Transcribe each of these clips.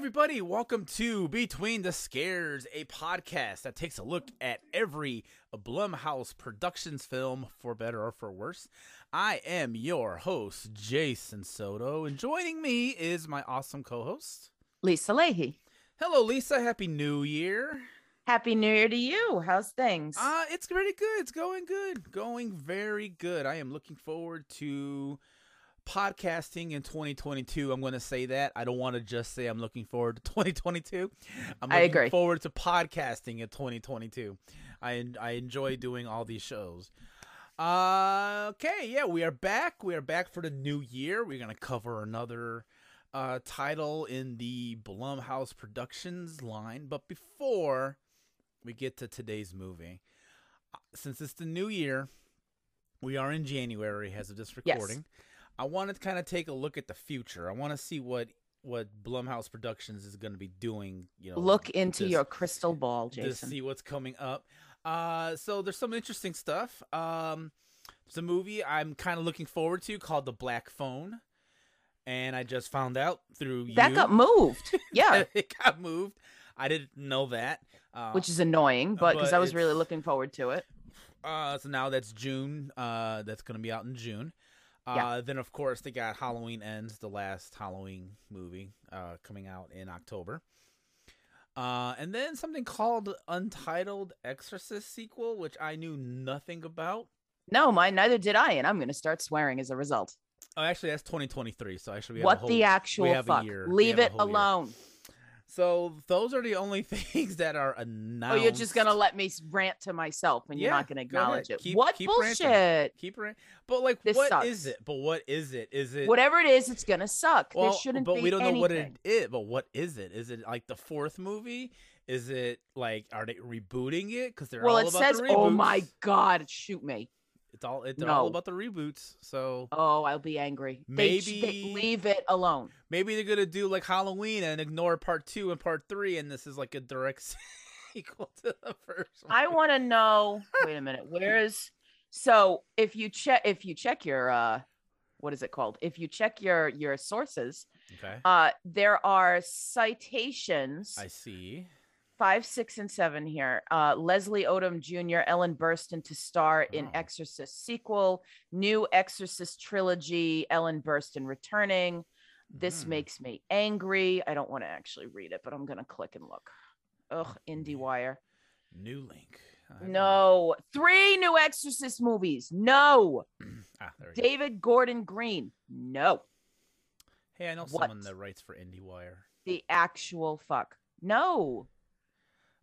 everybody. Welcome to Between the Scares, a podcast that takes a look at every Blumhouse Productions film, for better or for worse. I am your host, Jason Soto, and joining me is my awesome co host, Lisa Leahy. Hello, Lisa. Happy New Year. Happy New Year to you. How's things? Uh, it's pretty good. It's going good. Going very good. I am looking forward to podcasting in 2022. I'm going to say that. I don't want to just say I'm looking forward to 2022. I'm I looking agree. forward to podcasting in 2022. I I enjoy doing all these shows. Uh, okay, yeah, we are back. We are back for the new year. We're going to cover another uh, title in the Blumhouse Productions line. But before we get to today's movie, uh, since it's the new year, we are in January as of this Yes. I want to kind of take a look at the future. I want to see what what Blumhouse Productions is going to be doing. You know, Look into this- your crystal ball, Jason. to see what's coming up. Uh, so there's some interesting stuff. Um, there's a movie I'm kind of looking forward to called The Black Phone, and I just found out through you That got moved. Yeah, it got moved. I didn't know that. Uh, which is annoying, but because I was really looking forward to it. Uh, so now that's June. Uh, that's gonna be out in June. Uh, then of course they got Halloween Ends, the last Halloween movie, uh, coming out in October. Uh, and then something called Untitled Exorcist sequel, which I knew nothing about. No, mine neither did I, and I'm going to start swearing as a result. Oh, actually, that's 2023. So actually, we have a what whole, the actual have a fuck? year. Leave it alone. year. So those are the only things that are announced. Oh, you're just going to let me rant to myself, and you're not going to go acknowledge it. Keep- what keep ranting. bullshit? keep it. But like, This what is sucks. it? But what is it? Is it Whatever it is, it's going to suck. Well, there shouldn't but we don't know what it is. But what is it? Is it like the fourth movie? Is it like are they rebooting it? Because they're Well, all it about says, "Oh my god, shoot me." It's all it, they're all about the reboots. So Oh, I'll be angry. They they- Maybe- leave it alone. maybe they're gonna do like Halloween and ignore part two and part three, and this is like a direct sequel to the first. One. I want to know. Wait a minute. Where is? So if you check, if you check your, uh, what is it called? If you check your your sources, okay. uh, there are citations I see. Five, six, and seven here. Uh, Leslie Odom Jr. Ellen Burstyn to star in. Exorcist sequel, new Exorcist trilogy. Ellen Burstyn returning. This Mhm. makes me angry. I don't want to actually read it, but I'm gonna click and look. Ugh, IndieWire. new link. I No, three new Exorcist movies. No, Ah, there we go. David Gordon Green. No, Hey, I know someone that writes for IndieWire. the actual fuck. No,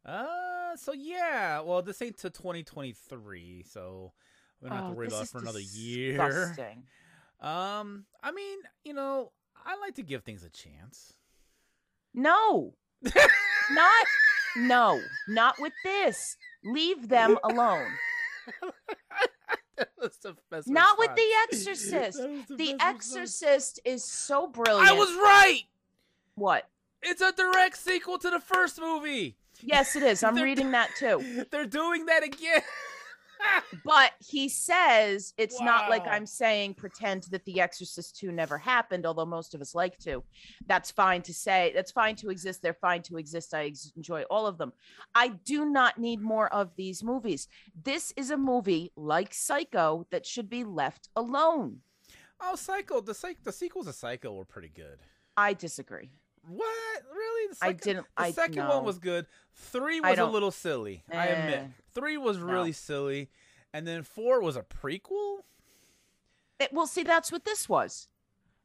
Uh, so yeah. Well, this ain't to 2023, so we don't have Oh, to worry this about it for another year. Um, I mean, you know, I like to give things a chance. No, not no, not with this. Leave them alone. that was the best Not with The. Exorcist. Was The best response. Exorcist is so brilliant. I was right. what? It's a direct sequel to the first movie. Yes, it is. I'm reading that too. They're doing that again. But he says it's not like I'm saying pretend that The Exorcist 2 never happened, although most of us like to. That's fine to say. That's fine to exist. They're fine to exist. I ex- enjoy all of them. I do not need more of these movies. This is a movie like Psycho that should be left alone. oh, Psycho. The psych- the sequels of Psycho were pretty good. I disagree. What? Really? The I second, didn't. The I second no. one was good. Three was a little silly. I admit. Eh, Three was no. really silly, and then four was a prequel. It- well, see, that's what this was.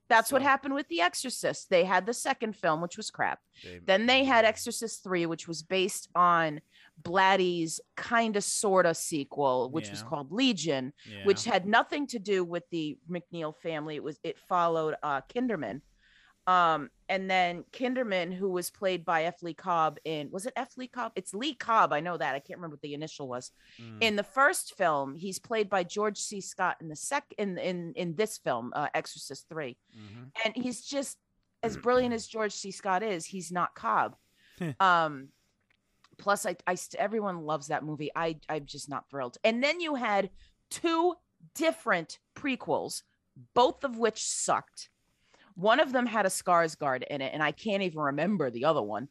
That's what happened with The Exorcist. They had the second film, which was crap. They- Then they had Exorcist 3, which was based on Blatty's kind of sort of sequel, which was called Legion, yeah. which had nothing to do with the McNeil family. It was it followed uh Kinderman. Um, and then Kinderman, who was played by F. Lee Cobb in was it F. Lee Cobb? It's Lee Cobb, I know that. I can't remember what the initial was. Mm. In the first film, he's played by George C. Scott in the sec in in in this film, uh, Exorcist 3 Mhm. and he's just as brilliant as George C. Scott is, he's not Cobb. Um, plus, I, I, st- everyone loves that movie. I, I'm just not thrilled. And then you had two different prequels, both of which sucked. One of them had a Skarsgård in it, and I can't even remember the other one.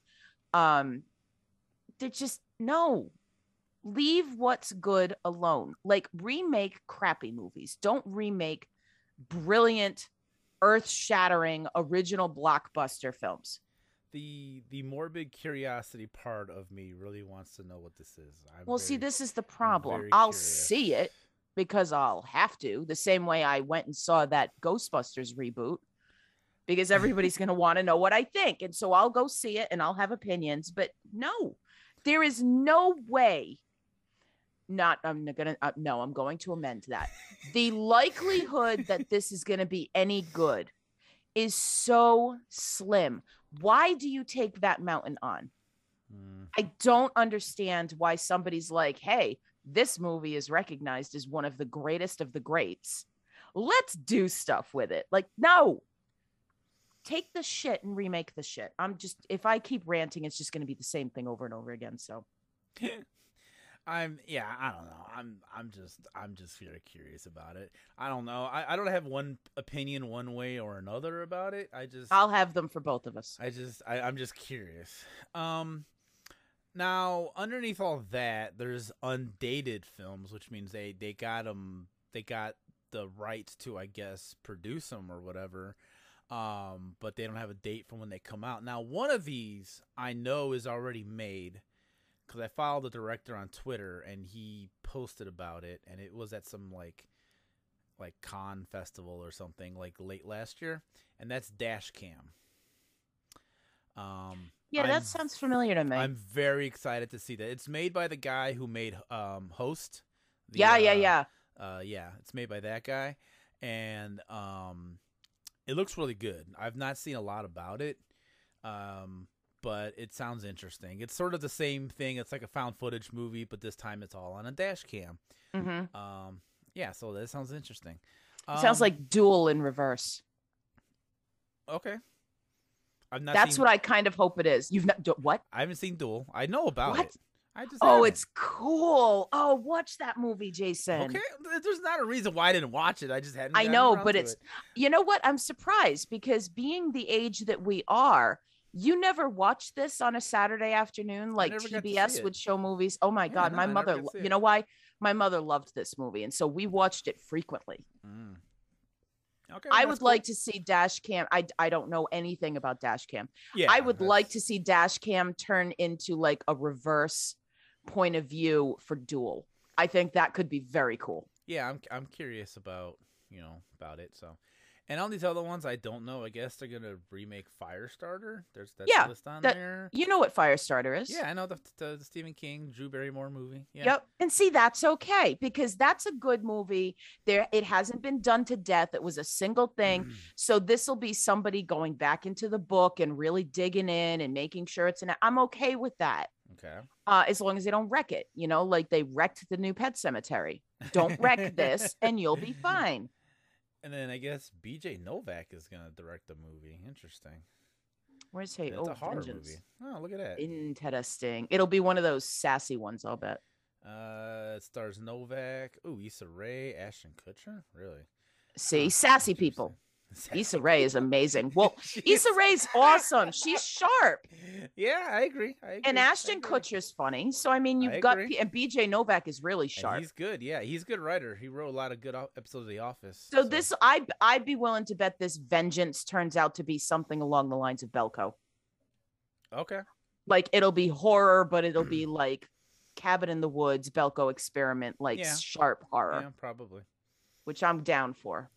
Um, they're just no. Leave what's good alone. Like remake crappy movies. Don't remake brilliant, earth-shattering original blockbuster films. The the morbid curiosity part of me really wants to know what this is. I'm Well, see, this is the problem. I'll curious. see it because I'll have to. The same way I went and saw that Ghostbusters reboot because everybody's going to want to know what I think. And so I'll go see it and I'll have opinions. But no, there is no way. Not, I'm not gonna, uh, no, I'm going to amend that. The likelihood that this is going to be any good is so slim. Why do you take that mountain on? Mm, I don't understand why somebody's like, hey, this movie is recognized as one of the greatest of the greats. Let's do stuff with it. Like, no. Take the shit and remake the shit. I'm just, if I keep ranting, it's just going to be the same thing over and over again. So, I'm yeah, I don't know. I'm I'm just I'm just very curious about it. I don't know. I, I don't have one opinion one way or another about it. I just I'll have them for both of us. I just I, I'm just curious. Um now underneath all that there's undated films, which means they they got them they got the rights to I guess produce them or whatever. Um but they don't have a date from when they come out. Now one of these I know is already made cuz I followed the director on Twitter and he posted about it and it was at some like like con festival or something like late last year and that's Dash Cam. Um Yeah, I'm that sounds familiar to me. I'm very excited to see that. It's made by the guy who made um Host. the, yeah, yeah, uh, yeah. Uh yeah, it's made by that guy and um it looks really good. I've not seen a lot about it. Um but it sounds interesting. It's sort of the same thing. It's like a found footage movie, but this time it's all on a dash cam. hmm Um yeah, so that sounds interesting. sounds Um, like Duel in reverse. okay. I've not That's seen, what I kind of hope it is. You've not, what? I haven't seen Duel. I know about What? it. I just Oh, it's cool. Oh, watch that movie, Jason. Okay, there's not a reason why I didn't watch it. I just hadn't. I know, but it's it. you know what? I'm surprised because being the age that we are, you never watched this on a Saturday afternoon like never got to see TBS would show movies. Oh my Yeah, god, no, my I mother, got to lo- see you know why? My mother loved this movie and so we watched it frequently. Mm. Okay, I would cool. like to see Dash Cam. I I don't know anything about Dash Cam. Yeah, I would like to see Dash Cam turn into like a reverse point of view for Duel. I think that could be very cool. Yeah, I'm I'm curious about you know about it. So, and all these other ones I don't know. I guess they're gonna remake Firestarter. There's that Yeah, list on that- there. You know what Firestarter is? Yeah, I know the, the, the Stephen King, Drew Barrymore movie. Yeah. Yep. And see, that's okay because that's a good movie. There, it hasn't been done to death. It was a single thing. Mm. So this will be somebody going back into the book and really digging in and making sure it's an. I'm okay with that. Okay. Uh, as long as they don't wreck it, you know, like they wrecked the new Pet Sematary. Don't wreck this, and you'll be fine. And then I guess B.J. Novak is gonna direct the movie. Interesting. Where's he? It's Oh, a horror vengeance. movie. Oh, look at that. Interesting. It'll be one of those sassy ones, I'll bet. Uh, it stars Novak. Ooh, Issa Rae, Ashton Kutcher. Really? See, Huh, sassy people. Issa Rae is amazing. Well, Issa is- Rae's awesome. She's sharp. Yeah, I agree. I agree. And Ashton agree. Kutcher's funny. So I mean, you've got agree. P- and BJ Novak is really And sharp. he's good. Yeah, he's a good writer. He wrote a lot of good episodes of The Office. So this, I I'd be willing to bet this Vengeance turns out to be something along the lines of Belko. Okay. Like it'll be horror, but it'll be like Cabin in the Woods, Belko experiment, like Yeah. sharp horror, Yeah, probably. which I'm down for.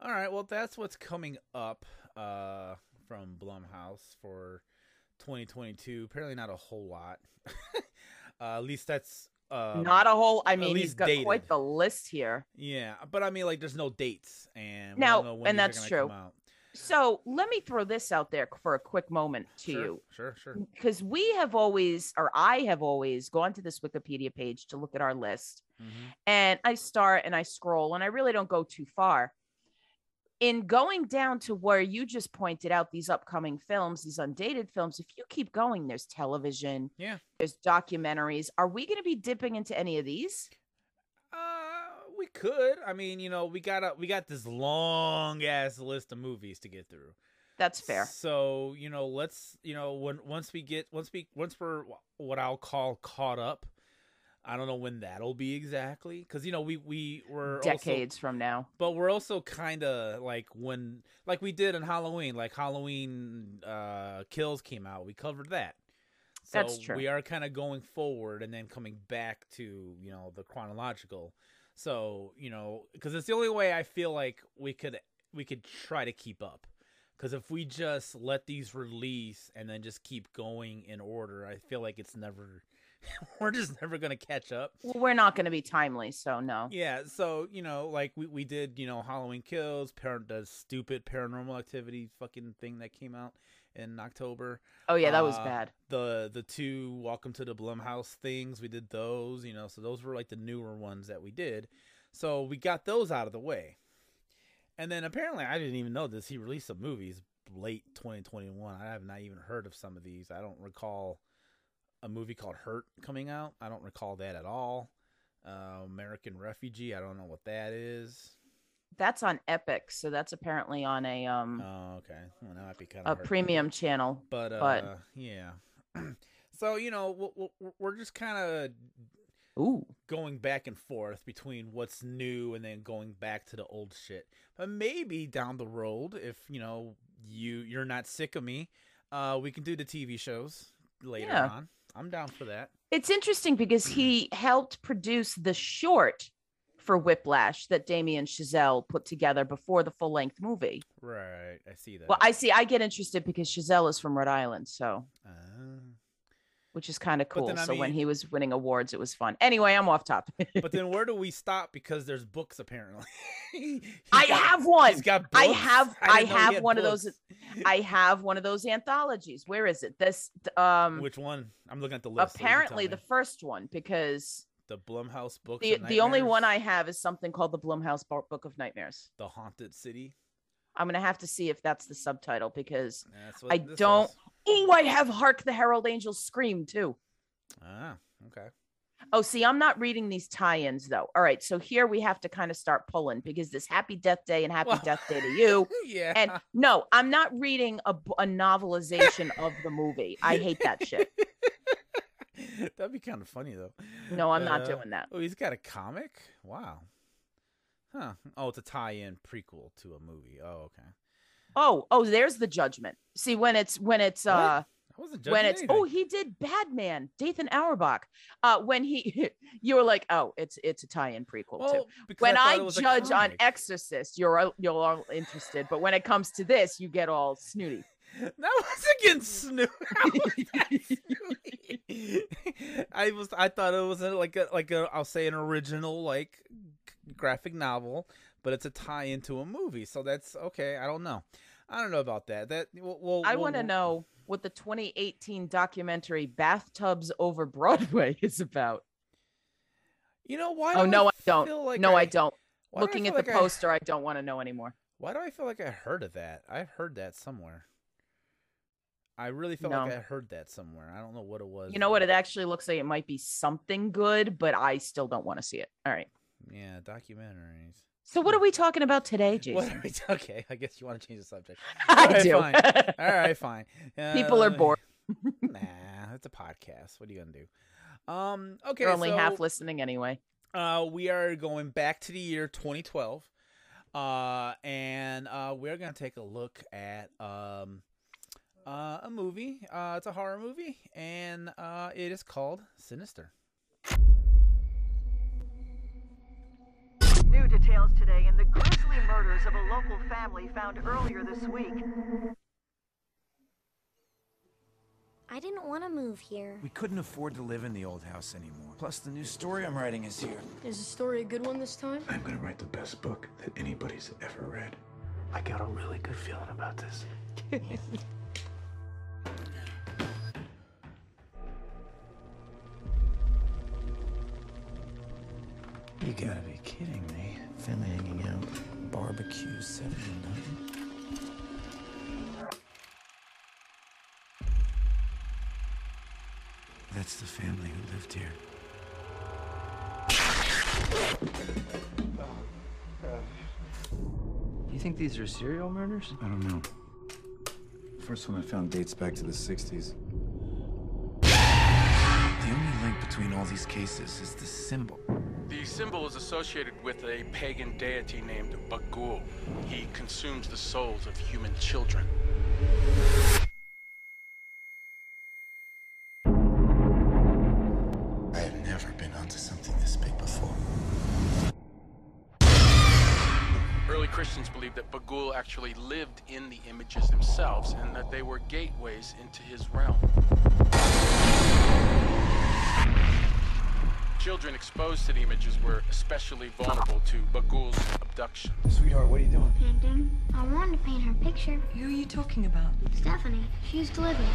All right. Well, that's what's coming up uh, from Blumhouse for 2022. Apparently, not a whole lot. uh, at least that's um, Not a whole. I mean, he's got quite the list here. Yeah, but I mean, like, there's no dates, and we Now- don't know when and that's true. come out. So let me throw this out there for a quick moment to sure, you. Sure, sure. because we have always or i have always gone to this wikipedia page to look at our list Mhm. and i start and i scroll and i really don't go too far in going down to where you just pointed out these upcoming films these undated films if you keep going there's television Yeah. there's documentaries are we going to be dipping into any of these Uh, we could. I mean, you know, we got a we got this long ass list of movies to get through. That's fair. So you know, let's you know when once we get once we once we're what I'll call caught up. I don't know when that'll be exactly because you know we we were Decades also, from now. but we're also kind of like when like we did in Halloween, like Halloween uh Kills came out, we covered that. So That's true. We are kind of going forward and then coming back to you know the chronological. So you know because it's the only way I feel like we could we could try to keep up. Because if we just let these release and then just keep going in order, I feel like it's never. we're just never gonna catch up. We're not going to be timely, so no. Yeah, so you know, like we, we did, you know, Halloween Kills, parent does stupid paranormal activity fucking thing that came out in October. Oh yeah, that was Uh, bad. The the two Welcome to the Blumhouse things, we did those, you know, so those were like the newer ones that we did. So we got those out of the way. And then apparently I didn't even know this. He released some movies late 2021. I have not even heard of some of these. I don't recall a movie called Hurt coming out. I don't recall that at all. Uh, American Refugee. I don't know what that is. That's on Epix, so that's apparently on a um Oh, okay. Well, that might be kind of a premium channel. But uh, but- yeah. so you know, we're just kind of Ooh. going back and forth between what's new and then going back to the old shit. But maybe down the road, if you know you you're not sick of me, uh, we can do the TV shows later Yeah. on. I'm down for that. It's interesting because he helped produce the short for Whiplash that Damien Chazelle put together before the full length movie. Right, I see that. Well, I see. I get interested because Chazelle is from Rhode Island, so Uh, which is kind of cool. then, I so when he was winning awards, it was fun. Anyway, I'm off topic. but then where do we stop? Because there's books apparently. I got- have one. He's got. I have- I he have one of those- I have one of those anthologies. Where is it? This um Which one? I'm looking at the list. so you can apparently the first one because the Blumhouse book. the the only one I have is something called the Blumhouse Book of Nightmares. the haunted city. I'm gonna have to see if that's the subtitle because I don't- says. Oh, I have Hark the Herald Angels Scream too. Ah, okay. Oh, see, I'm not reading these tie-ins though. All right, so here we have to kind of start pulling because this Happy Death Day and Happy Well- Death Day to you. yeah. And no, I'm not reading a, a novelization of the movie. I hate that shit. That'd be kind of funny though. No, I'm not Uh, doing that. Oh, he's got a comic. Wow. Huh. Oh, it's a tie-in prequel to a movie. Oh, okay. Oh, oh, there's the judgment. See, when it's when it's What? uh when it's anything. oh he did Badman, Dathan Auerbach. Uh when he you were like, oh, it's it's a tie-in prequel too. Well, because When I, a judge on. Exorcist, you're all- you're all interested, but when it comes to this, you get all snooty. that was against Snoop. Was that snooty? I was. I thought it was a, like a like a. I'll say an original like graphic novel, but it's a tie into a movie. So that's okay. I don't know. I don't know about that. That we'll, we'll, I want to we'll- know what the 2018 documentary Bathtubs Over Broadway is about. You know why? Oh no, I feel don't. like no, I, don't. why do I Looking at the like poster, I don't want to know anymore. Why do I feel like I heard of that? I've heard that somewhere. I really felt like I heard that somewhere. I don't know what it was. You know what? It actually looks like it might be something good, but I still don't want to see it. All right. Yeah, documentaries. So what are we talking about today, Jason? What are we? Okay, I guess you want to change the subject. I do. fine. All right, fine. People are Uh, bored. Nah, it's a podcast. What are you gonna do? Um. Okay. They're only so, half listening anyway. Uh, we are going back to the year 2012, uh, and uh, we're gonna take a look at um, uh, a movie. Uh, it's a horror movie, and uh, it is called Sinister. New details today in the grisly murders of a local family found earlier this week. I didn't want to move here. We couldn't afford to live in the old house anymore. Plus, the new story I'm writing is here. Is the story a good one this time? I'm gonna write the best book that anybody's ever read. I got a really good feeling about this. You gotta be kidding me. Family hanging out. Barbecue 79. That's the family who lived here. You think these are serial murders? I don't know. First one I found dates back to the 60s. The only link between all these cases is the symbol. The symbol is associated with a pagan deity named Bughuul. He consumes the souls of human children. I have never been onto something this big before. Early Christians believed that Bughuul actually lived in the images themselves and that they were gateways into his realm. Children exposed to the images were especially vulnerable to Bughuul's abduction. Sweetheart, what are you doing? Painting. I wanted to paint her picture. Who are you talking about? Stephanie. She used to live here.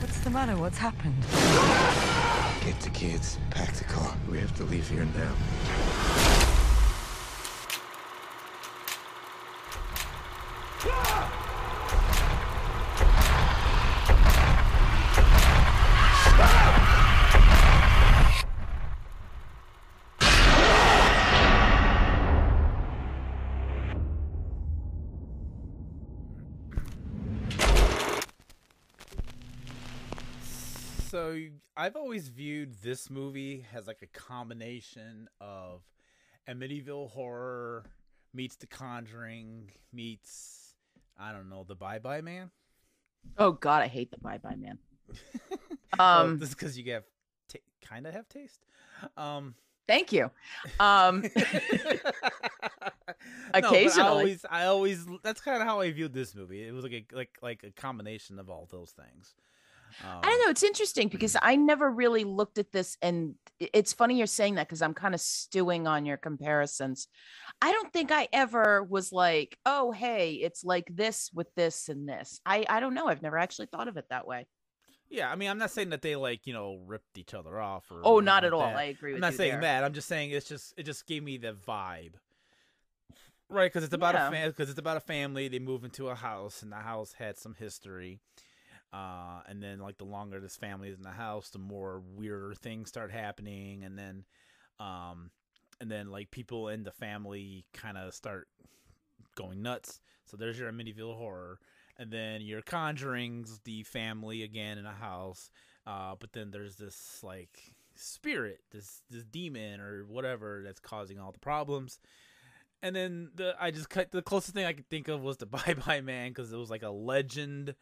What's the matter? What's happened? Get the kids, pack the car. We have to leave here now. So I've always viewed this movie as like a combination of Amityville horror meets The Conjuring meets I don't know the Bye Bye Man. Oh God, I hate the Bye Bye Man. Um, Um, this is because you have t- kind of have taste. Um, thank you. Um, no, I Occasionally. always, I always that's kind of how I viewed this movie. It was like a like like a combination of all those things. Um, I don't know. It's interesting because I never really looked at this, and it's funny you're saying that because I'm kind of stewing on your comparisons. I don't think I ever was like, "Oh, hey, it's like this with this and this." I I don't know. I've never actually thought of it that way. Yeah, I mean, I'm not saying that they like you know ripped each other off or. Oh, not at like all. that. I agree with I'm not saying there. that. I'm just saying it's just it just gave me the vibe, right? Because it's about Yeah. a fam- because it's about a family. They move into a house, and the house had some history. Uh, and then like the longer this family is in the house, the more weirder things start happening, and then, um, and then like people in the family kind of start going nuts. So there's your Amityville horror, and then your Conjurings, the family again in a house. Uh, but then there's this like spirit, this this demon or whatever that's causing all the problems. And then the I just cut the closest thing I could think of was the Bye Bye Man because it was like a legend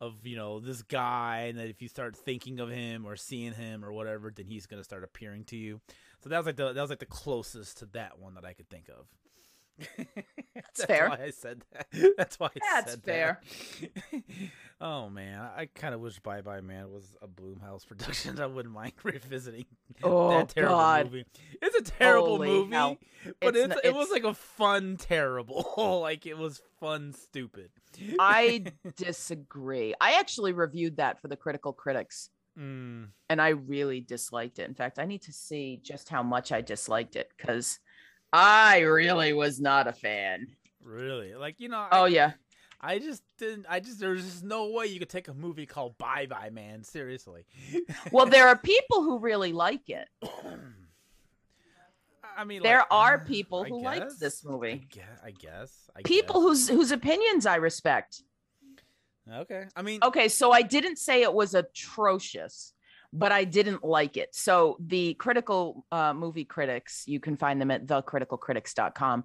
of you know this guy, and that if you start thinking of him or seeing him or whatever, then he's gonna start appearing to you. So that was like the that was like the closest to that one that I could think of. That's fair. Why I said that. That's why I said that. That's said fair. that. oh man, I kind of wish Bye Bye Man was a Blumhouse production. I wouldn't mind revisiting Oh that terrible God. movie. It's a terrible Holy movie, hell. but It's it's, n- it was like a fun terrible. like it was fun stupid. I disagree. I actually reviewed that for the Critical Critics, Mm, and I really disliked it. In fact, I need to see just how much I disliked it because I really was not a fan. really, like you know. Oh I, yeah. I just didn't. I just there's just no way you could take a movie called Bye Bye Man seriously. Well, there are people who really like it. I mean, There like, are people who like guess, this I movie. guess. I guess. I People whose whose opinions I respect. Okay. I mean. Okay, so I didn't say it was atrocious, but I didn't like it. So the critical uh, movie critics, you can find them at thecriticalcritics.com,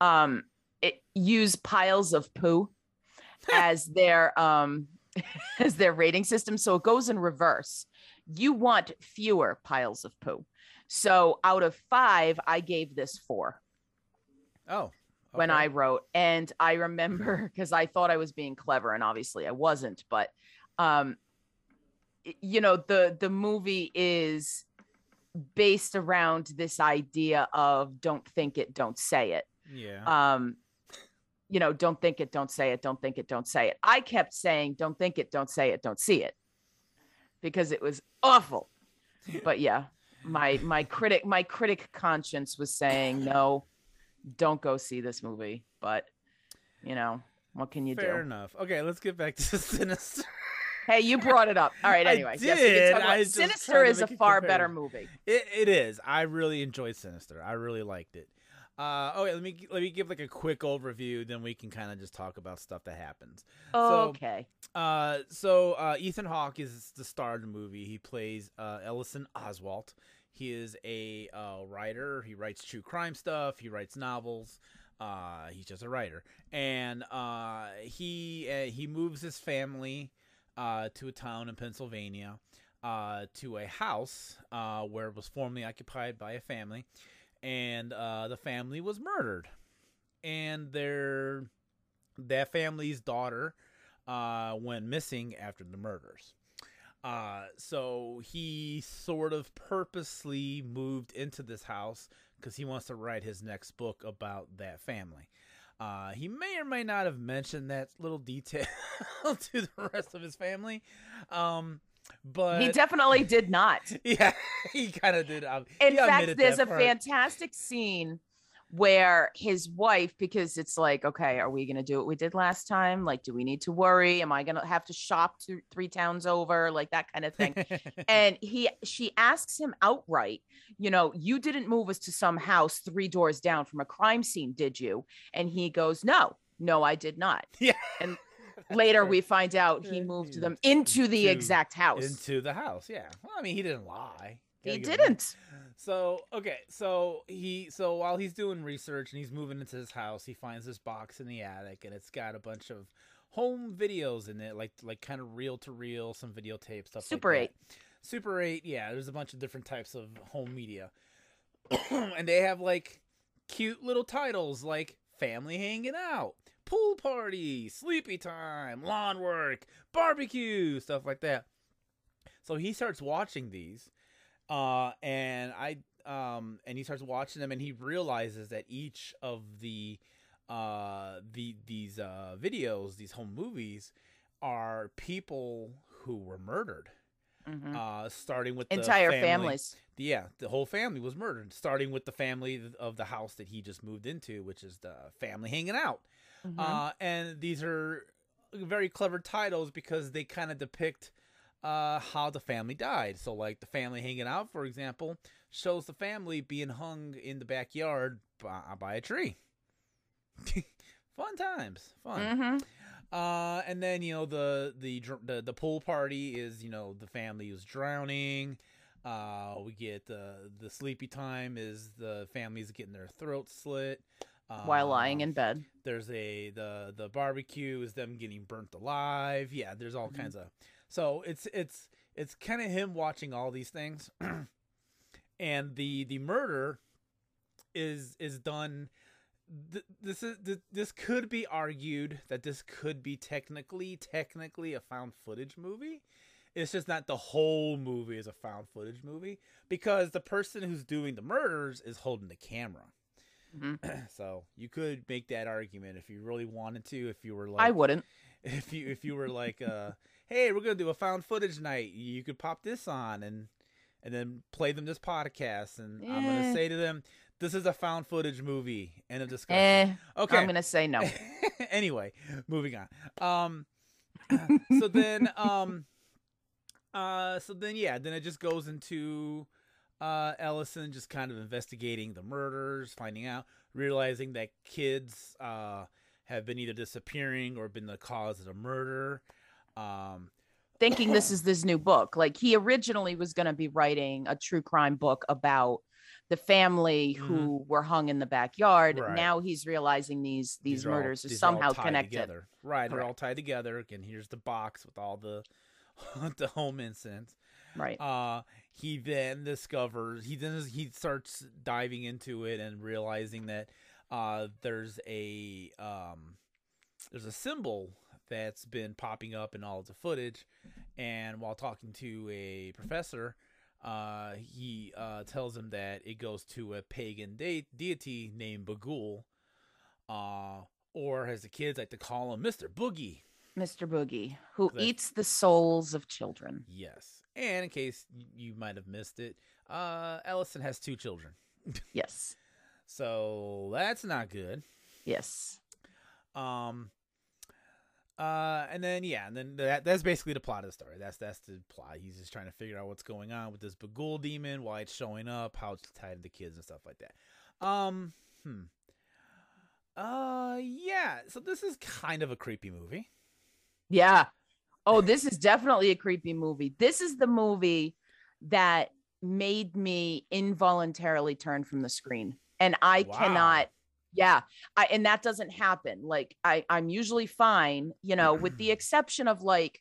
um, it, use piles of poo as their um, as their rating system. So it goes in reverse. You want fewer piles of poo. So out of five, I gave this four Oh. when okay. I wrote. And I remember because I thought I was being clever, and obviously I wasn't. But um, you know, the the movie is based around this idea of don't think it, don't say it. Yeah. Um, you know, don't think it, don't say it, don't think it, don't say it. I kept saying, don't think it, don't say it, don't see it, because it was awful. But yeah, my my critic my critic conscience was saying no, don't go see this movie. But You know, what can you Fair do? enough. Okay, let's get back to Sinister. Hey, you brought it up. All right. Anyway, yes, did. about- Sinister is a far better movie. It, it is. I really enjoyed Sinister. I really liked it. Uh, okay, let me let me give like a quick overview, then we can kind of just talk about stuff that happens. So- Okay. Uh, so uh, Ethan Hawke is the star of the movie. He plays uh, Ellison Oswalt. He is a uh, writer. He writes true crime stuff. He writes novels. Uh, he's just a writer, and uh, he uh, he moves his family uh, to a town in Pennsylvania, uh, to a house uh, where it was formerly occupied by a family, and uh, the family was murdered, and their that family's daughter uh, went missing after the murders. Uh, so he sort of purposely moved into this house because he wants to write his next book about that family. Uh, he may or may not have mentioned that little detail to the rest of his family, um, but he definitely did not. yeah, he kind of did. Um, In fact, there's a part. fantastic scene where his wife, because it's like, okay, are we going to do what we did last time? Like, do we need to worry? Am I going to have to shop to three towns over? Like that kind of thing. and he, she asks him outright, you know, you didn't move us to some house three doors down from a crime scene, did you? And he goes, no, no, I did not. yeah, And later we find out he moved them into the exact house. into the house. Yeah, well, I mean, he didn't lie. He Gotta give him that. didn't. So okay, so he so while he's doing research and he's moving into his house, he finds this box in the attic and it's got a bunch of home videos in it, like like kind of reel to reel, some videotape stuff. Super like 8. that. Super Eight, yeah. There's a bunch of different types of home media, and they have like cute little titles like "Family Hanging Out," "Pool Party," "Sleepy Time," "Lawn Work," "Barbecue," stuff like that. So he starts watching these uh and i um and he starts watching them and he realizes that each of the uh the these uh videos these home movies are people who were murdered Mhm. uh starting with the Entire family- families. yeah the whole family was murdered starting with the family of the house that he just moved into which is the family hanging out Mhm. uh, and these are very clever titles because they kind of depict uh, how the family died. So, like the family hanging out, for example, shows the family being hung in the backyard by, by a tree. fun times, fun. Mhm. Uh, and then you know the, the the the pool party is you know the family is drowning. Uh, we get the the sleepy time is the families getting their throats slit While lying Um, in bed. there's a the the barbecue is them getting burnt alive yeah there's all Mhm. kinds of so it's it's it's kind of him watching all these things and the the murder is is done th- this is th- this could be argued that this could be technically technically a found footage movie it's just not the whole movie is a found footage movie because the person who's doing the murders is holding the camera Mhm. so you could make that argument if you really wanted to. If you were like, I wouldn't. If you if you were like, uh, hey, we're gonna do a found footage night. You could pop this on and and then play them this podcast, and I'm gonna Eh. say to them, this is a found footage movie. End of discussion. Eh, okay. I'm gonna say no. anyway, moving on. Um, so then, um, uh, so then, yeah, then it just goes into uh Ellison just kind of investigating the murders, finding out, realizing that kids uh have been either disappearing or been the cause of the murder. Um, Thinking this is this new book. Like he originally was gonna be writing a true crime book about the family who were hung in the backyard. Mm-hmm. Right. Now he's realizing these these, are all- murders are these all somehow tied connected. Together. Right, they're all tied together. And here's the box with all the the home incidents. Right. Uh, he then discovers he then he starts diving into it and realizing that uh, there's a um, there's a symbol that's been popping up in all of the footage, and while talking to a professor, uh, he uh, tells him that it goes to a pagan de- deity named Bughuul, uh, or as the kids like to call him, Mister Boogie. Mr. Boogie, who eats the souls of children. Yes. And in case you might have missed it, uh, Ellison has two children. Yes. So that's not good. Yes. Um. Uh, and then yeah, and then that that's basically the plot of the story. That's that's the plot. He's just trying to figure out what's going on with this Bughuul demon, why it's showing up, how it's tied to the kids and stuff like that. Um, hmm. Uh, yeah. So this is kind of a creepy movie. Yeah. Oh, this is definitely a creepy movie. This is the movie that made me involuntarily turn from the screen. And I Wow. cannot yeah, I and that doesn't happen. Like I I'm usually fine, you know, with the mm-hmm. exception of like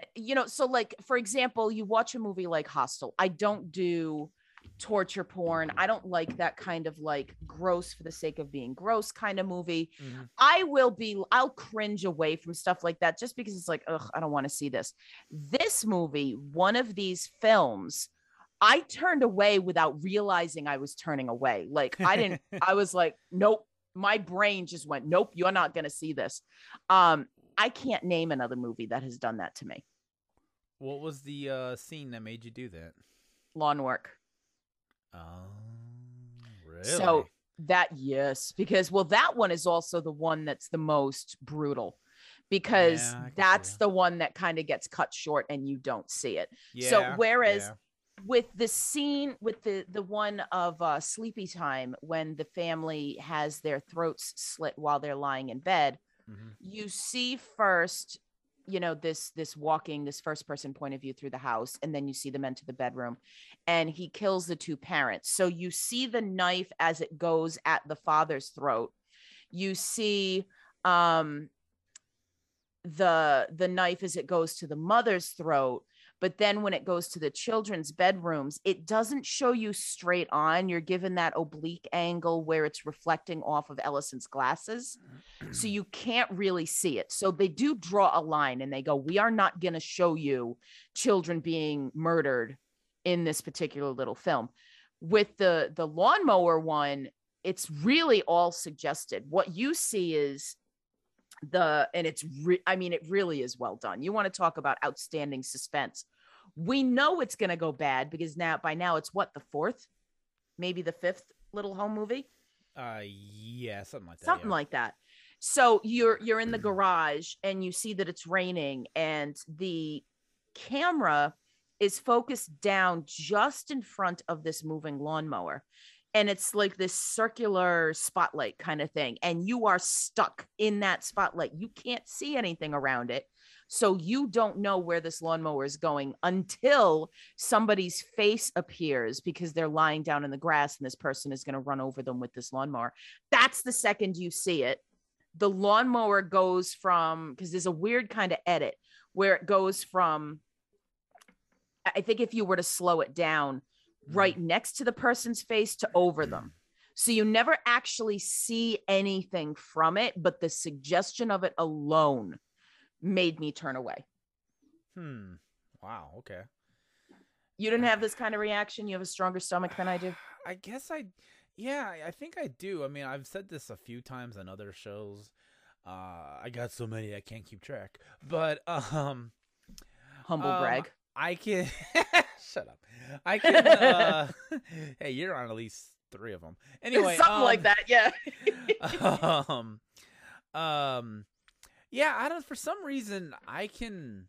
eh, you know, so like for example, you watch a movie like Hostel. I don't do torture porn. I don't like that kind of like gross for the sake of being gross kind of movie. Mm-hmm. I will be, I'll cringe away from stuff like that just because it's like, ugh, I don't want to see this. This movie, one of these films, I turned away without realizing I was turning away. Like, I didn't, I was like, nope. My brain just went, nope, you're not going to see this. Um, I can't name another movie that has done that to me. What was the uh scene that made you do that? Lawn work. Oh, really? So that yes, because well, that one is also the one that's the most brutal because Yeah, I can see that's the one that kind of gets cut short and you don't see it. Yeah, so whereas yeah. With the scene with the the one of uh sleepy time when the family has their throats slit while they're lying in bed, Mhm. you see first you know this this walking this first person point of view through the house and then you see them enter the bedroom and he kills the two parents. So you see the knife as it goes at the father's throat. You see um the the knife as it goes to the mother's throat but then when it goes to the children's bedrooms it doesn't show you straight on you're given that oblique angle where it's reflecting off of ellison's glasses so you can't really see it. So they do draw a line and they go we are not going to show you children being murdered in this particular little film. With the the lawnmower one it's really all suggested. What you see is the and it's re- i mean it really is well done. You want to talk about outstanding suspense. We know it's going to go bad because now by now it's what the fourth? Maybe the fifth little home movie? Uh yeah, something like that. something yeah. like that. So you're you're in the garage and you see that it's raining and the camera is focused down just in front of this moving lawnmower and it's like this circular spotlight kind of thing and you are stuck in that spotlight. You can't see anything around it so you don't know where this lawnmower is going until somebody's face appears because they're lying down in the grass and this person is going to run over them with this lawnmower. That's the second you see it. The lawnmower goes from because there's a weird kind of edit where it goes from i think if you were to slow it down right next to the person's face to over them so you never actually see anything from it but the suggestion of it alone made me turn away Hmm. Wow. Okay. you didn't have this kind of reaction you have a stronger stomach than i do I guess I, yeah, I- think I do. I mean, I've said this a few times on other shows. Uh, I got so many I can't keep track. But um, humble um, brag I can shut up. I can. Uh, hey, you're on at least three of them. Anyway, something like um, that yeah um, um, yeah, I don't. For some reason, I can,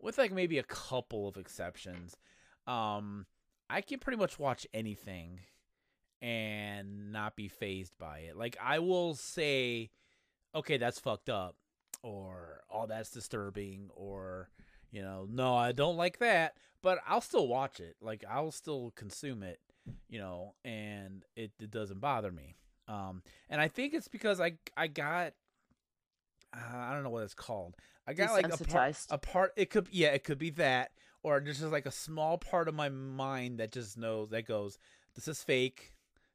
with like maybe a couple of exceptions, um, I can pretty much watch anything and not be fazed by it. Like I will say, okay, that's fucked up, or oh, that's disturbing, or you know, no, I don't like that, but I'll still watch it. Like I'll still consume it, you know, and it, it doesn't bother me. Um, and I think it's because I I got uh, I don't know what it's called. I got like a part, a part. It could yeah, it could be that, or there's just like a small part of my mind that just knows that goes, this is fake.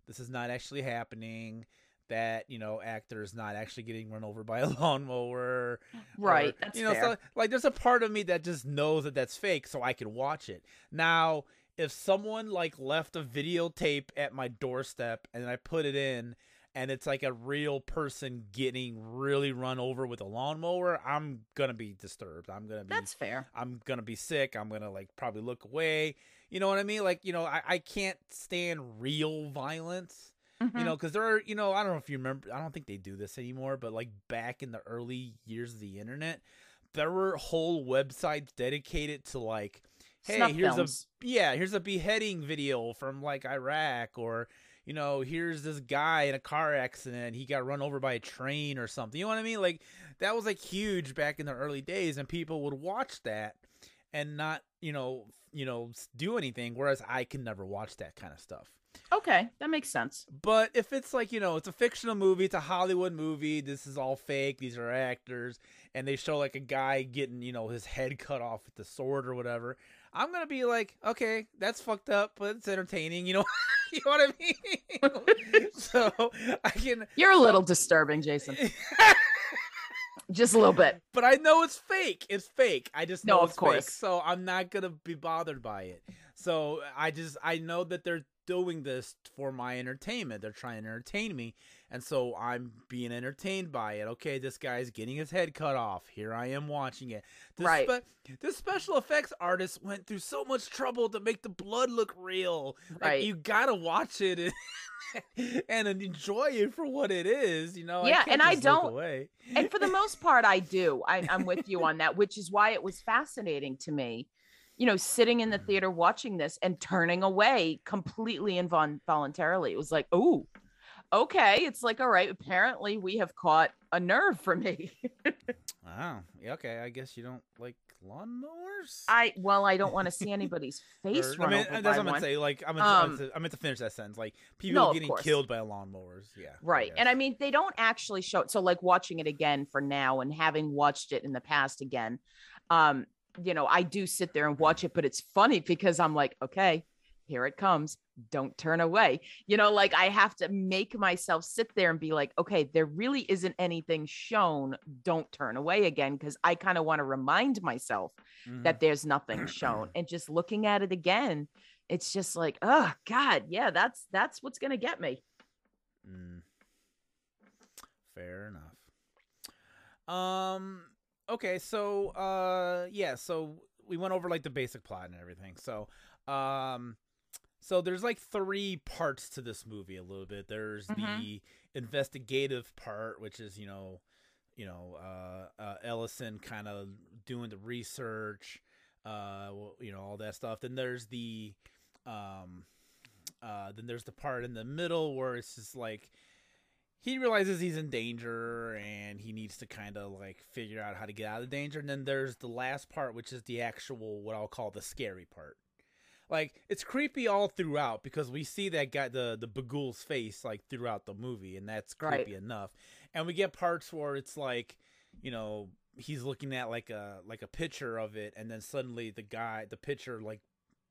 This is not actually happening. That you know, actor is not actually getting run over by a lawnmower. right or, that's you know, so like there's a part of me that just knows that that's fake, so I can watch it. Now, if someone like left a videotape at my doorstep and I put it in, and it's like a real person getting really run over with a lawnmower, I'm gonna be disturbed. I'm gonna be that's fair I'm gonna be sick. I'm gonna like probably look away. You know what I mean? Like, you know, I, I can't stand real violence. Mhm. You know, because there are, you know, I don't know if you remember, I don't think they do this anymore, but like back in the early years of the internet, there were whole websites dedicated to like, hey, Snuff here's films. a yeah, here's a beheading video from like Iraq, or you know, here's this guy in a car accident, he got run over by a train or something. You know what I mean? Like that was like huge back in the early days, and people would watch that and not, you know, you know, do anything. Whereas I can never watch that kind of stuff. Okay, that makes sense. But if it's like, you know, it's a fictional movie, it's a Hollywood movie, this is all fake, these are actors, and they show like a guy getting, you know, his head cut off with the sword or whatever, I'm going to be like, okay, that's fucked up, but it's entertaining, you know? you know what I mean? so I can. You're a little disturbing, Jason. Just a little bit. But I know it's fake. It's fake. I just No, know of it's course. fake. So I'm not gonna be bothered by it. So I just I know that they're doing this for my entertainment. They're trying to entertain me, and so I'm being entertained by it. Okay, this guy's getting his head cut off. Here I am watching it. This Right. Spe- this special effects artist went through so much trouble to make the blood look real. Like, Right. you gotta watch it. And, and enjoy it for what it is, you know. Yeah, can't and I don't- and for the most part i do I, i'm with you on that which is why it was fascinating to me you know sitting in the mm-hmm. theater watching this and turning away completely involuntarily it was like oh okay it's like all right apparently we have caught a nerve for me Wow. Yeah, okay. I guess you don't like lawnmowers. i well i don't want to see anybody's face Or- I mean, over uh, that's what I'm gonna say. Like, I'm, meant to, I meant um to- finish that sentence. Like, people No, getting killed by lawnmowers. Yeah. right guess. and i mean they don't actually show it so like watching it again for now and having watched it in the past again um you know i do sit there and watch it but it's funny because i'm like okay here it comes don't turn away you know like i have to make myself sit there and be like okay there really isn't anything shown don't turn away again because i kind of want to remind myself Mhm. that there's nothing shown and just looking at it again it's just like oh god yeah that's that's what's gonna get me Mm. Fair enough. Um. Okay. So. Uh. Yeah. So we went over like the basic plot and everything. So. Um. So there's like three parts to this movie. A little bit. There's Mhm. the investigative part, which is you know, you know, uh, uh Ellison kind of doing the research, uh, you know, all that stuff. Then there's the, um, uh, then there's the part in the middle where it's just like he realizes he's in danger and he needs to kind of like figure out how to get out of danger. And then there's the last part, which is the actual what I'll call the scary part. Like it's creepy all throughout because we see that guy the the Bughuul's face like throughout the movie, and that's Right. creepy enough. And we get parts where it's like, you know, he's looking at like a like a picture of it, and then suddenly the guy, the picture like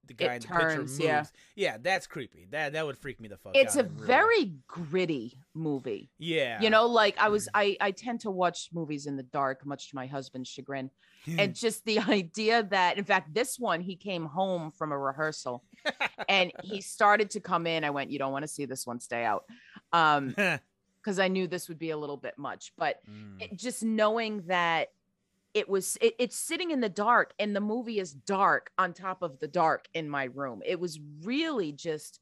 the guy in the picture turns, moves. yeah. yeah, that's creepy. That that would freak me the fuck it's out. It's a life. very gritty movie yeah, you know like i was i i tend to watch movies in the dark much to my husband's chagrin and just the idea that in fact this one he came home from a rehearsal and he started to come in i went you don't want to see this one stay out um because i knew this would be a little bit much but Mm. it, just knowing that it was it, it's sitting in the dark and the movie is dark on top of the dark in my room. It was really just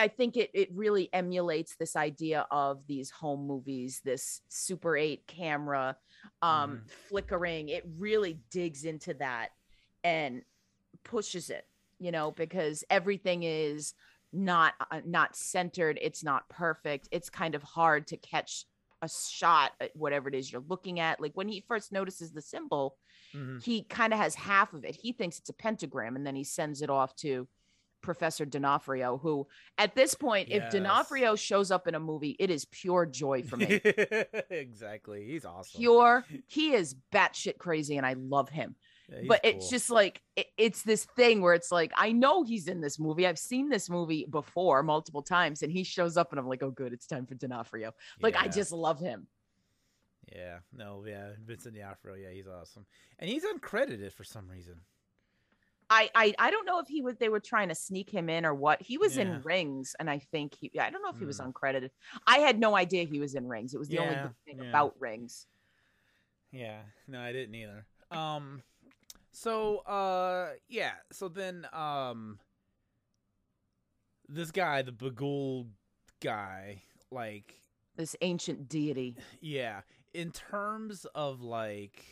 i think it it really emulates this idea of these home movies this super 8 camera um flickering. It really digs into that and pushes it you know because everything is not uh, not centered. It's not perfect. It's kind of hard to catch a shot at whatever it is you're looking at like when he first notices the symbol Mhm. he kind of has half of it he thinks it's a pentagram and then he sends it off to professor d'onofrio who at this point Yes. if d'onofrio shows up in a movie it is pure joy for me exactly. He's awesome. pure he is batshit crazy and i love him Yeah, but it's just like it, it's this thing where it's like I know he's in this movie. I've seen this movie before multiple times, and he shows up, and I'm like, oh, good, it's time for D'Onofrio. Like I just love him. Yeah, no, yeah, Vincent D'Onofrio, yeah, he's awesome, and he's uncredited for some reason. I, I I don't know if he was they were trying to sneak him in or what. He was Yeah. in Rings, and I think he I don't know if he was Mm. uncredited. I had no idea he was in Rings. It was the only Yeah, good thing yeah. about Rings. Yeah, no, I didn't either. Um, so uh, yeah, so then um, this guy, the Bughuul guy, like This ancient deity. yeah, in terms of like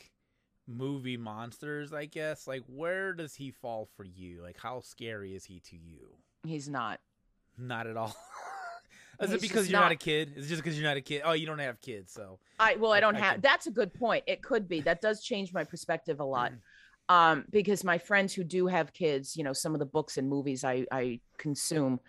movie monsters, I guess, like where does he fall for you? Like how scary is he to you? He's not. Not at all. Is He's it because you're not not- a kid? Is it just because you're not a kid? Oh, you don't have kids, so I well, I I- don't I have. can- That's a good point. It could be. That does change my perspective a lot. Um, because my friends who do have kids, you know, some of the books and movies I I consume,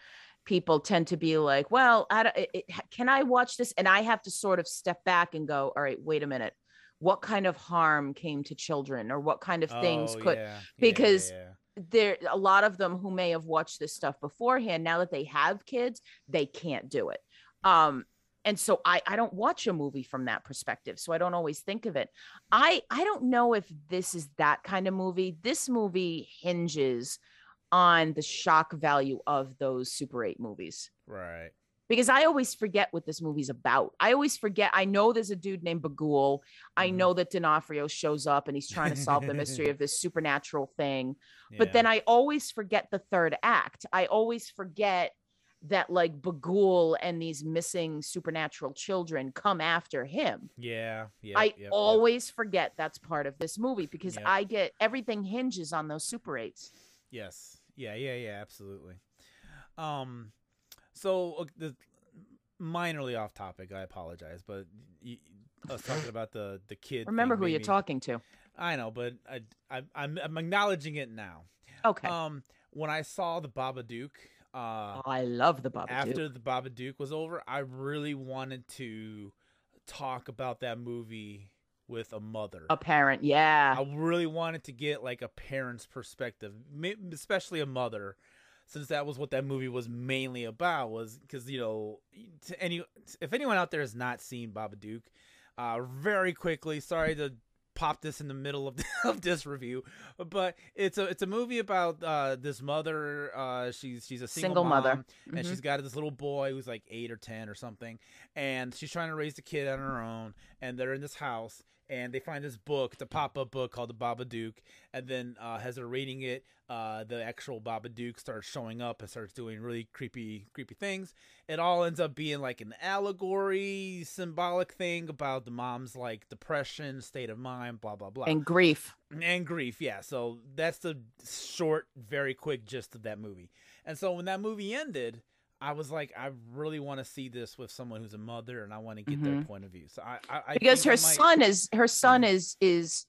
people tend to be like, well, I don't, it, it, can I watch this? And I have to sort of step back and go, all right, wait a minute. What kind of harm came to children, or what kind of things Oh, could? yeah, yeah, because yeah. there a lot of them who may have watched this stuff beforehand now that they have kids they can't do it um and so i i don't watch a movie from that perspective so i don't always think of it i i don't know if this is that kind of movie this movie hinges on the shock value of those super 8 movies right. because I always forget what this movie's about. I always forget. I know there's a dude named Bughuul. I Mhm. know that D'Onofrio shows up and he's trying to solve the mystery of this supernatural thing. But then I always forget the third act. I always forget that like Bughuul and these missing supernatural children come after him. yeah, yeah. I yep. always forget that's part of this movie because. I get everything hinges on those super eights. Yes. Yeah, yeah, yeah, absolutely. Um so uh, the minorly off topic, I apologize, but I was talking about the the kid. Remember who you're me- talking to. I know, but I, I I'm I'm acknowledging it now. Okay. Um when I saw the Babadook uh I love the Babadook. after the Babadook was over, I really wanted to talk about that movie with a mother. a parent, yeah. I really wanted to get like a parent's perspective, especially a mother, since that was what that movie was mainly about. Was because you know, to any if anyone out there has not seen Babadook, uh, very quickly, sorry to pop this in the middle of, of this review, but it's a it's a movie about uh, this mother. Uh, she's she's a single, Single mother. mom, and she's got this little boy who's like eight or ten or something, and she's trying to raise the kid on her own. And they're in this house, and they find this book, it's a pop-up book called the Babadook, and then uh, as they're reading it, uh, the actual Babadook starts showing up and starts doing really creepy, creepy things. It all ends up being like an allegory, symbolic thing about the mom's like depression, state of mind, blah blah blah, and grief. and grief. Yeah, so that's the short, very quick gist of that movie. And so when that movie ended, I was like, I really want to see this with someone who's a mother, and I want to get their Mhm. point of view. So I, I, I because think I her might- son is her son is is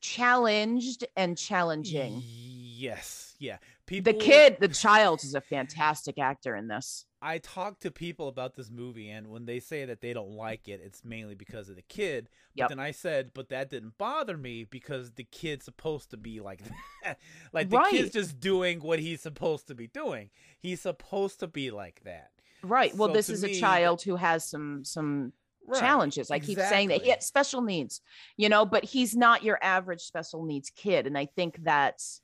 challenged and challenging. Yes, yeah. People, The kid, the child, is a fantastic actor in this. I talk to people about this movie, and when they say that they don't like it, it's mainly because of the kid. But Yep. then I said, but that didn't bother me because the kid's supposed to be like that. like the Right. kid's just doing what he's supposed to be doing. He's supposed to be like that. Right. Well, So this is me, a child who has some some Right, challenges. I keep saying that he exactly. has special needs, you know, but he's not your average special needs kid. And I think that's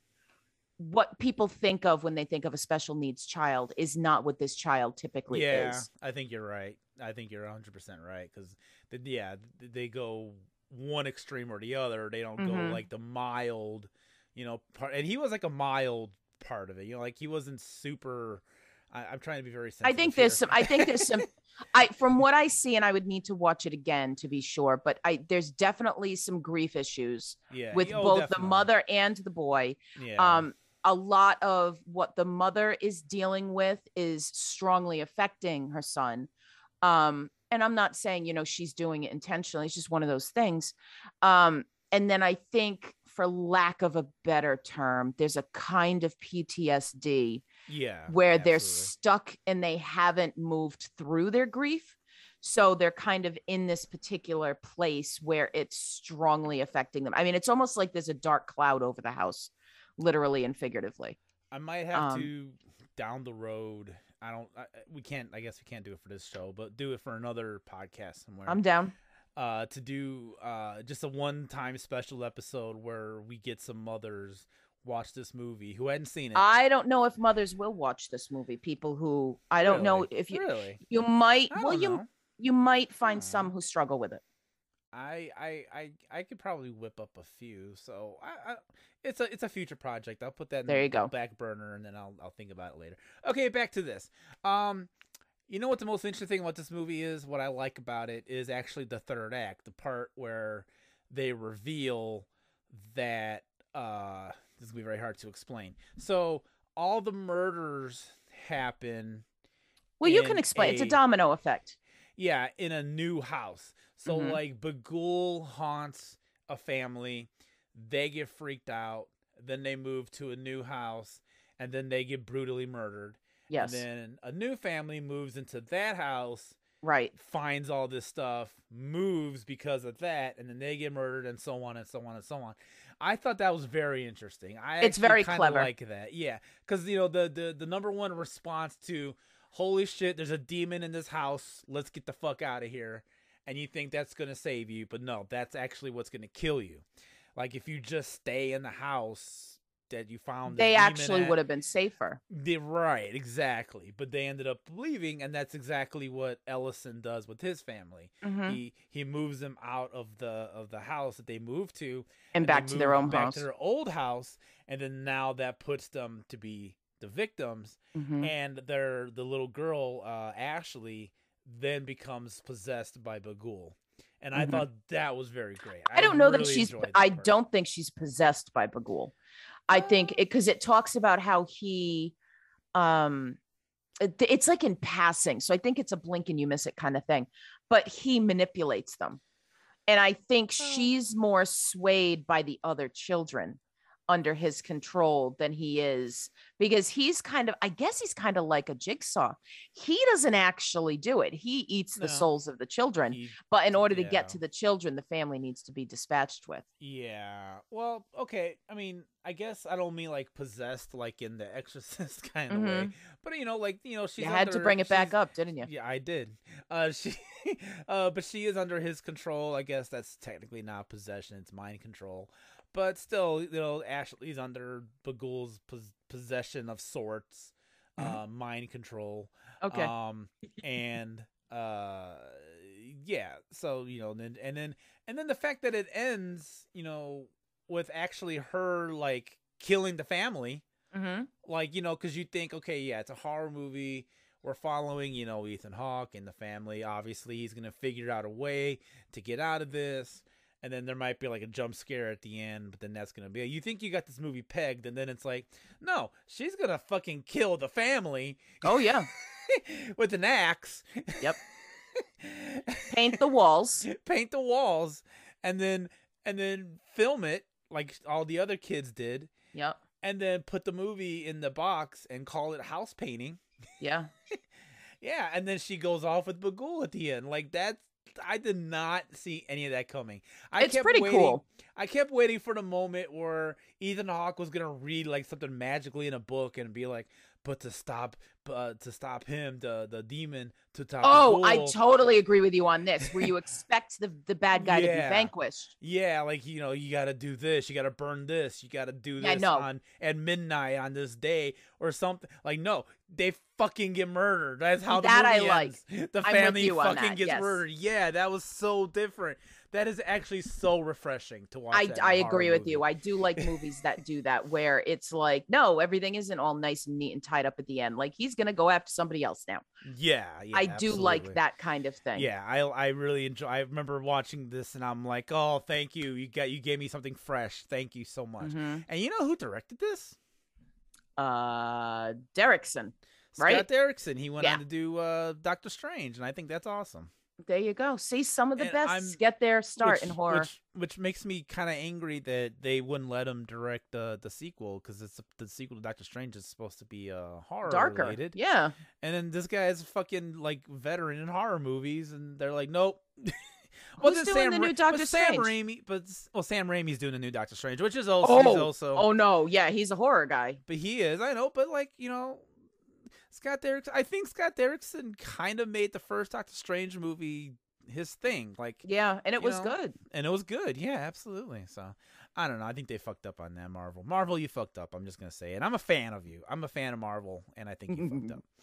what people think of when they think of a special needs child is not what this child typically yeah, is. I think you're right. I think you're 100 percent right because yeah, they go one extreme or the other. They don't Mhm. go like the mild, you know, part. And he was like a mild part of it. You know, like he wasn't super. I, I'm trying to be very. Sensitive. I think there's here. some. I think there's some. I from what I see, and I would need to watch it again to be sure. But I there's definitely some grief issues yeah, with oh, both the mother and the boy. Yeah. Um, a lot of what the mother is dealing with is strongly affecting her son. Um, and I'm not saying you know she's doing it intentionally. It's just one of those things. Um, and then I think, for lack of a better term, there's a kind of PTSD yeah. where they're stuck and they haven't moved through their grief. So they're kind of in this particular place where it's strongly affecting them. I mean, it's almost like there's a dark cloud over the house, literally and figuratively. I might have um, to down the road. I don't. I, we can't. I guess we can't do it for this show, but do it for another podcast somewhere. I'm down. uh, to do uh, just a one-time special episode where we get some mothers watch this movie who hadn't seen it. I don't know if mothers will watch this movie. People who I don't know if you really. you might well don't you you might find don't some who struggle with it. I, I I I could probably whip up a few. So I, I it's a it's a future project. I'll put that in There the you go. back burner and then I'll I'll think about it later. Okay, back to this. Um You know what the most interesting thing about this movie is? What I like about it is actually the third act, the part where they reveal that uh this is gonna be very hard to explain. So all the murders happen Well, you can explain. it's a a- domino effect. Yeah, in a new house. So Mhm. like Bughuul haunts a family, they get freaked out, then they move to a new house, and then they get brutally murdered. Yes. And then a new family moves into that house, right. finds all this stuff, moves because of that, and then they get murdered, and so on and so on and so on. I thought that was very interesting. I It's very clever. Like that, yeah, because you know the the the number one response to holy shit, there's a demon in this house. Let's get the fuck out of here. And you think that's gonna save you, but no, that's actually what's gonna kill you. Like if you just stay in the house that you found, They actually at- would have been safer. they, right, exactly. But they ended up leaving, and that's exactly what Ellison does with his family. Mhm. He he moves them out of the of the house that they moved to, And they back to their own back house. to their old house, and then now that puts them to be the victims, Mhm. and their the little girl uh, Ashley then becomes possessed by Bughuul, and I Mhm. thought that was very great. I don't know that she's. I part. don't think she's possessed by Bughuul. I think because it, talks about how he, um, it- it's like in passing. So I think it's a blink and you miss it kind of thing. But he manipulates them, and I think she's more swayed by the other children under his control than he is because he's kind of i guess he's kind of like a jigsaw he doesn't actually do it he eats the souls of the children He- but in order to get to the children the family needs to be dispatched with Yeah. Well, okay. I mean, I guess I don't mean like possessed, like in the Exorcist kind of way, but you know, like you know, she you had to bring it back up didn't you Yeah, I did. Uh, she, uh, but she is under his control. I guess that's technically not possession; it's mind control. But still, you know, Ashley's under Bughuul's pos- possession of sorts, uh, mind control. Mm-hmm. Okay. Um, and uh, yeah. So you know, then and then and then the fact that it ends, you know, with actually her like killing the family mm-hmm. like you know because you think okay yeah it's a horror movie we're following you know ethan hawke and the family obviously he's gonna figure out a way to get out of this and then there might be like a jump scare at the end but then that's gonna be you think you got this movie pegged? And then it's like no she's gonna fucking kill the family. Oh yeah. With an axe. Yep. paint the walls. Paint the walls. And then and then film it like all the other kids did. Yep. And then put the movie in the box and call it house painting. Yeah. Yeah, and then she goes off with Bughuul at the end. Like that's I did not see any of that coming. I It's kept pretty waiting, cool. I kept waiting for the moment where Ethan Hawke was gonna read like something magically in a book and be like, "But to stop, uh, to stop him, the the demon, to stop." oh i totally agree with you on this where you expect the, the bad guy to be vanquished Yeah, like you know, you got to do this, you got to burn this, you got to do Yeah, this know. on at midnight on this day or something. Like no, they fucking get murdered. That's how the That I movie like. ends. The family fucking gets yes. murdered. Yeah, that was so different. That is actually so refreshing to watch. I, that in a I agree with movie. you. I do like movies that do that, where it's like, no, everything isn't all nice and neat and tied up at the end. Like he's gonna go after somebody else now. Yeah, yeah I do like that kind of thing. Yeah, I I really enjoy. I remember watching this and I'm like, oh, thank you. You got you gave me something fresh. Thank you so much. Mhm. And you know who directed this? Uh, Derrickson, Scott right? Derrickson. He went Yeah. on to do uh, Doctor Strange, and I think that's awesome. There you go. See, some of the And best I'm- get their start which, in horror. which, which makes me kind of angry that they wouldn't let him direct the the sequel because it's the sequel to Doctor Strange is supposed to be uh, horror Darker, related. yeah. And then this guy is a fucking like veteran in horror movies, and they're like, nope. well, Who's doing Sam the Ra- new Doctor but Sam Strange? Raimi, but well, Sam Raimi's doing the new Doctor Strange, which is also, Oh, also oh no, yeah, he's a horror guy. but he is. I know, but like you know, Scott Derrickson. I think Scott Derrickson kind of made the first Doctor Strange movie his thing. Like, Yeah, and it was know, good. and it was good. Yeah, absolutely. So I don't know. I think they fucked up on that. Marvel, Marvel, you fucked up. I'm just gonna say it. I'm a fan of you. I'm a fan of Marvel, and I think you fucked up.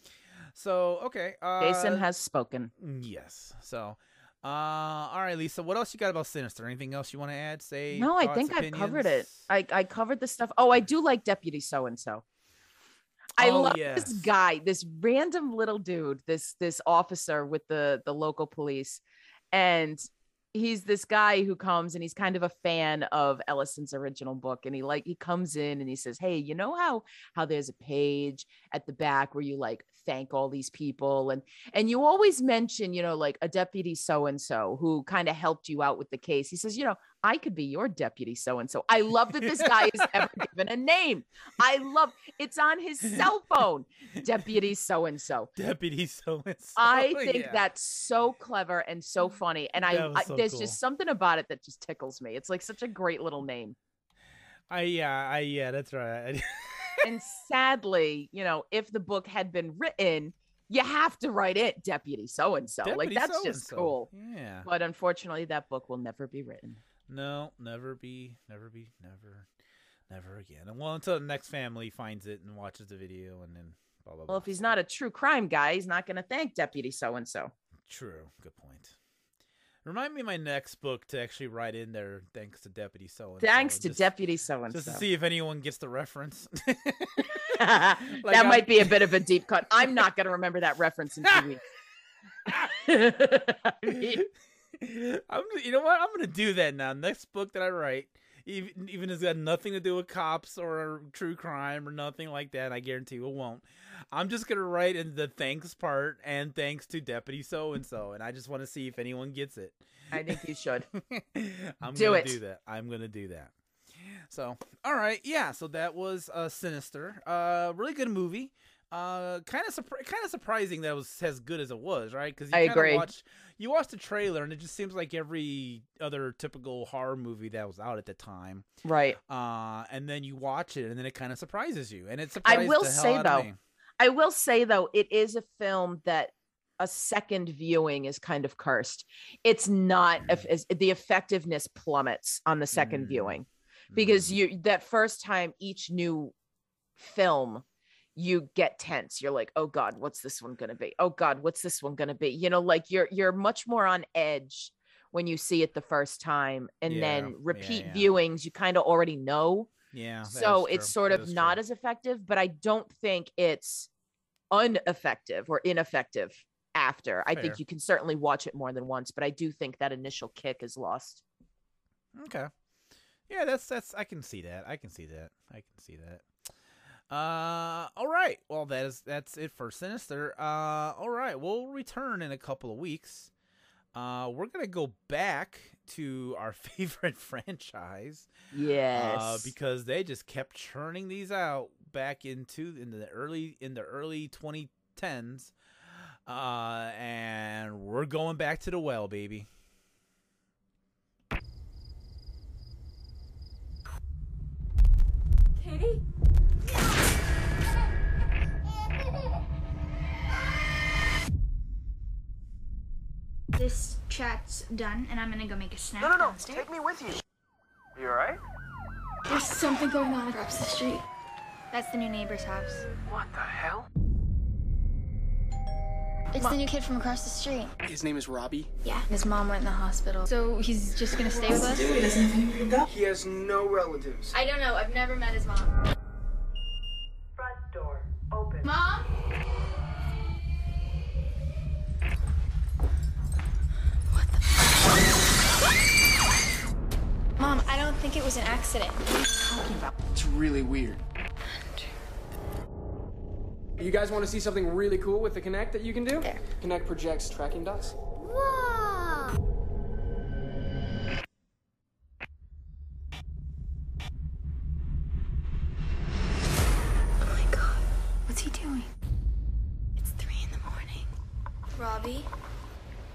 So okay, uh, Jason has spoken. yes. So. Uh, all right, Lisa. What else you got about Sinister? Anything else you want to add? Say No, I thoughts, think I've covered it. I, I covered the stuff. Oh, I do like Deputy So and So. I Oh, love yes. this guy, this random little dude, this this officer with the the local police, and he's this guy who comes and he's kind of a fan of Ellison's original book, and he like he comes in and he says, "Hey, you know how how there's a page at the back where you like thank all these people and and you always mention you know like a deputy so and so who kind of helped you out with the case." He says, "You know, I could be your deputy so and so." I love that this guy is ever given a name. I love it's on his cell phone, deputy so and so. Deputy so and so. I think yeah. that's so clever and so mm, funny, and I, was I there's cool. just something about it that just tickles me. It's like such a great little name. I yeah, I yeah, that's right. and sadly, you know, if the book had been written, you have to write it deputy so and so. Like that's just so-and-so. cool. Yeah. But unfortunately, that book will never be written. No, never be, never be, never, never again. And well, until the next family finds it and watches the video, and then blah blah blah. Well, if he's not a true crime guy, he's not going to thank deputy so and so. True. Good point. Remind me of my next book to actually write in there. Thanks to Deputy So and So Thanks to deputy so and So. Just to see if anyone gets the reference. that I'm- might be a bit of a deep cut. I'm not going to remember that reference in two weeks. I mean, I'm, you know what? I'm gonna do that now. Next book that I write, even even it's got nothing to do with cops or true crime or nothing like that, I guarantee you it won't. I'm just gonna write in the thanks part and thanks to Deputy So and So, and I just want to see if anyone gets it. I think you should. I'm Do gonna it. do that. I'm gonna do that. So, all right, yeah. So that was uh, Sinister. Uh, really good movie. Uh, kind of surpri- kind of surprising that it was as good as it was, right? Because I agree. Watch, you watch the trailer, and it just seems like every other typical horror movie that was out at the time. right. Uh, and then you watch it, and then it kind of surprises you, and it I will say though. I will say though, it is a film that a second viewing is kind of cursed. It's not as the effectiveness plummets on the second Mm. viewing because Mm. you that first time each new film you get tense you're like oh god what's this one to be oh god what's this one to be you know like you're you're much more on edge when you see it the first time and Yeah, then repeat yeah. viewings you kind of already know yeah. so it's sort That of not true. as effective but i don't think it's ineffective or ineffective after i think you can certainly watch it more than once but i do think that initial kick is lost Okay. Yeah, that's that's I can see that. I can see that. I can see that. Uh all right. Well, that is that's it for Sinister. Uh all right. We'll return in a couple of weeks. Uh we're going to go back to our favorite franchise yes uh because they just kept churning these out back into in the early in the early 2010s. Uh and we're going back to the well, baby. Katie? This chat's done, and I'm gonna go make a snack. No, no, no. downstairs. Take me with you. You alright? There's something going on across the street. That's the new neighbor's house. What the hell? It's the new kid from across the street. His name is Robbie. Yeah. His mom went in the hospital. So he's just gonna stay with us? He has no relatives. I don't know. I've never met his mom. Front door open. Mom? I think it was an accident. Talking about? It's really weird. You guys want to see something really cool with the Kinect that you can do? There. Kinect projects tracking dots. Whoa! Oh my god. What's he doing? It's three in the morning. Robbie,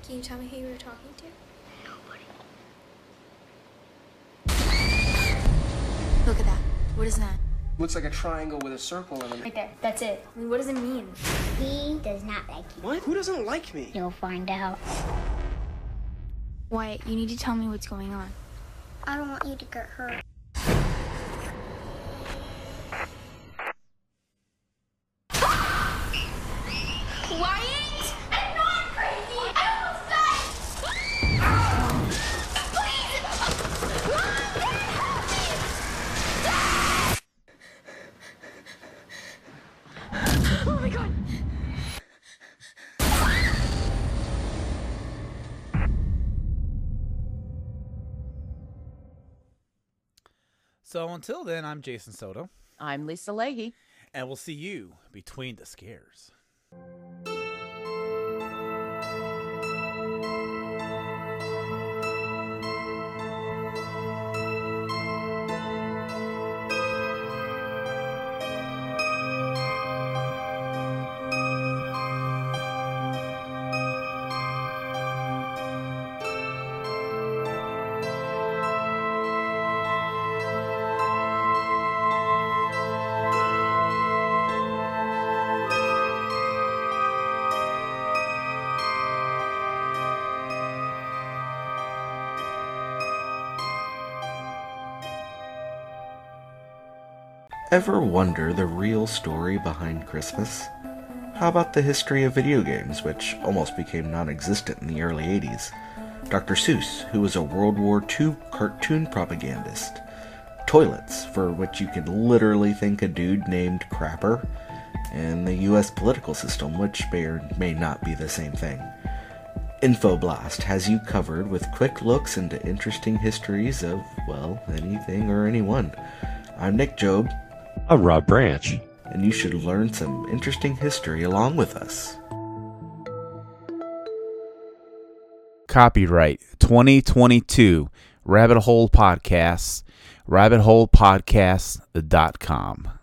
can you tell me who you were talking to? Nobody. Look at that. What is that? Looks like a triangle with a circle in it. Right there. That's it. I mean, what does it mean? He does not like you. What? Who doesn't like me? You'll find out. Wyatt, you need to tell me what's going on. I don't want you to get hurt. So until then, I'm Jason Soto, I'm Lisa Leahy. and we'll see you between the scares. Ever wonder the real story behind Christmas? How about the history of video games, which almost became non existent in the early 80s? Dr. Seuss, who was a World War II cartoon propagandist. Toilets, for which you could literally think a dude named Crapper. And the US political system, which may or may not be the same thing. Infoblast has you covered with quick looks into interesting histories of, well, anything or anyone. I'm Nick Job. I'm Rob Branch. And you should learn some interesting history along with us. Copyright 2022 Rabbit Hole Podcasts, rabbitholepodcasts.com.